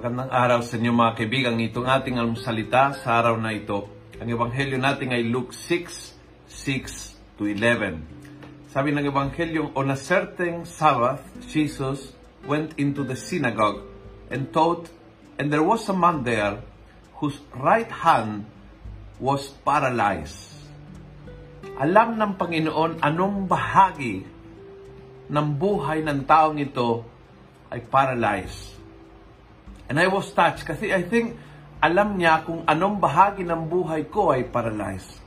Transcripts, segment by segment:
Magandang araw sa inyo mga kaibigan. Itong ating almusalita sa araw na ito. Ang ebanghelyo natin ay Luke 6, 6 to 11. Sabi ng ebanghelyo, On a certain Sabbath, Jesus went into the synagogue and taught, and there was a man there whose right hand was paralyzed. Alam ng Panginoon anong bahagi ng buhay ng taong ito ay paralyzed. And I was touched kasi I think alam niya kung anong bahagi ng buhay ko ay paralyzed.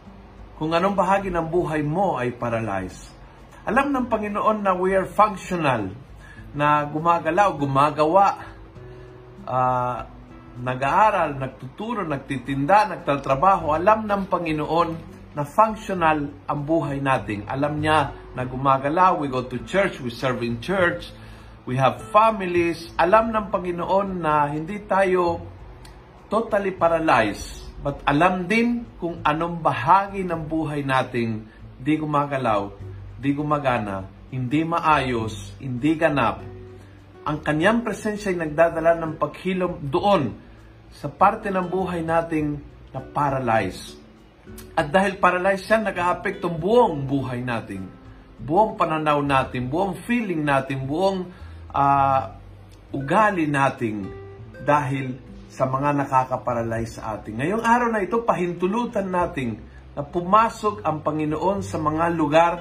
Kung anong bahagi ng buhay mo ay paralyzed. Alam ng Panginoon na we are functional, na gumagalaw, gumagawa, uh, nag-aaral, nagtuturo, nagtitinda, nagtatrabaho. Alam ng Panginoon na functional ang buhay natin. Alam niya na gumagalaw, we go to church, we serve in church, we have families. Alam ng Panginoon na hindi tayo totally paralyzed, but alam din kung anong bahagi ng buhay nating di gumagalaw, di gumagana, hindi maayos, hindi ganap. Ang kanyang presensya ay nagdadala ng paghilom doon sa parte ng buhay nating na paralyzed. At dahil paralyzed siya, nag-aapekto buong buhay natin. Buong pananaw natin, buong feeling natin, buong uh, ugali natin dahil sa mga nakakaparalyze sa atin. Ngayong araw na ito, pahintulutan natin na pumasok ang Panginoon sa mga lugar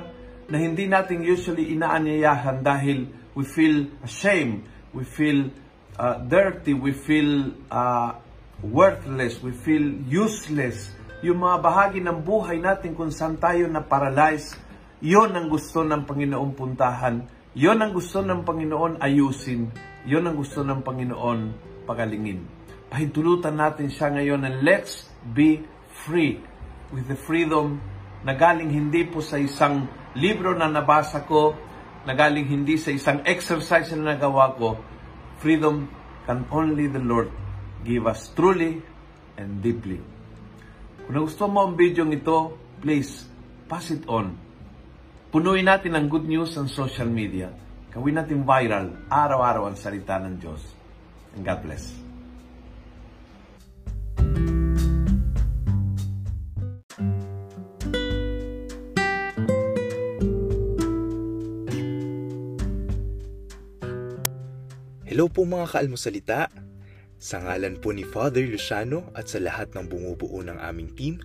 na hindi natin usually inaanyayahan dahil we feel ashamed, we feel uh, dirty, we feel uh, worthless, we feel useless. Yung mga bahagi ng buhay natin kung saan tayo na paralyze, yon ang gusto ng Panginoon puntahan yon ang gusto ng Panginoon ayusin. Yon ang gusto ng Panginoon pagalingin. Pahintulutan natin siya ngayon and let's be free with the freedom na galing hindi po sa isang libro na nabasa ko, na galing hindi sa isang exercise na nagawa ko. Freedom can only the Lord give us truly and deeply. Kung gusto mo ang video ito, please pass it on Punuin natin ang good news sa social media. Gawin natin viral, araw-araw ang salita ng Diyos. And God bless. Hello po mga kaalmosalita. Sa ngalan po ni Father Luciano at sa lahat ng bumubuo ng aming team,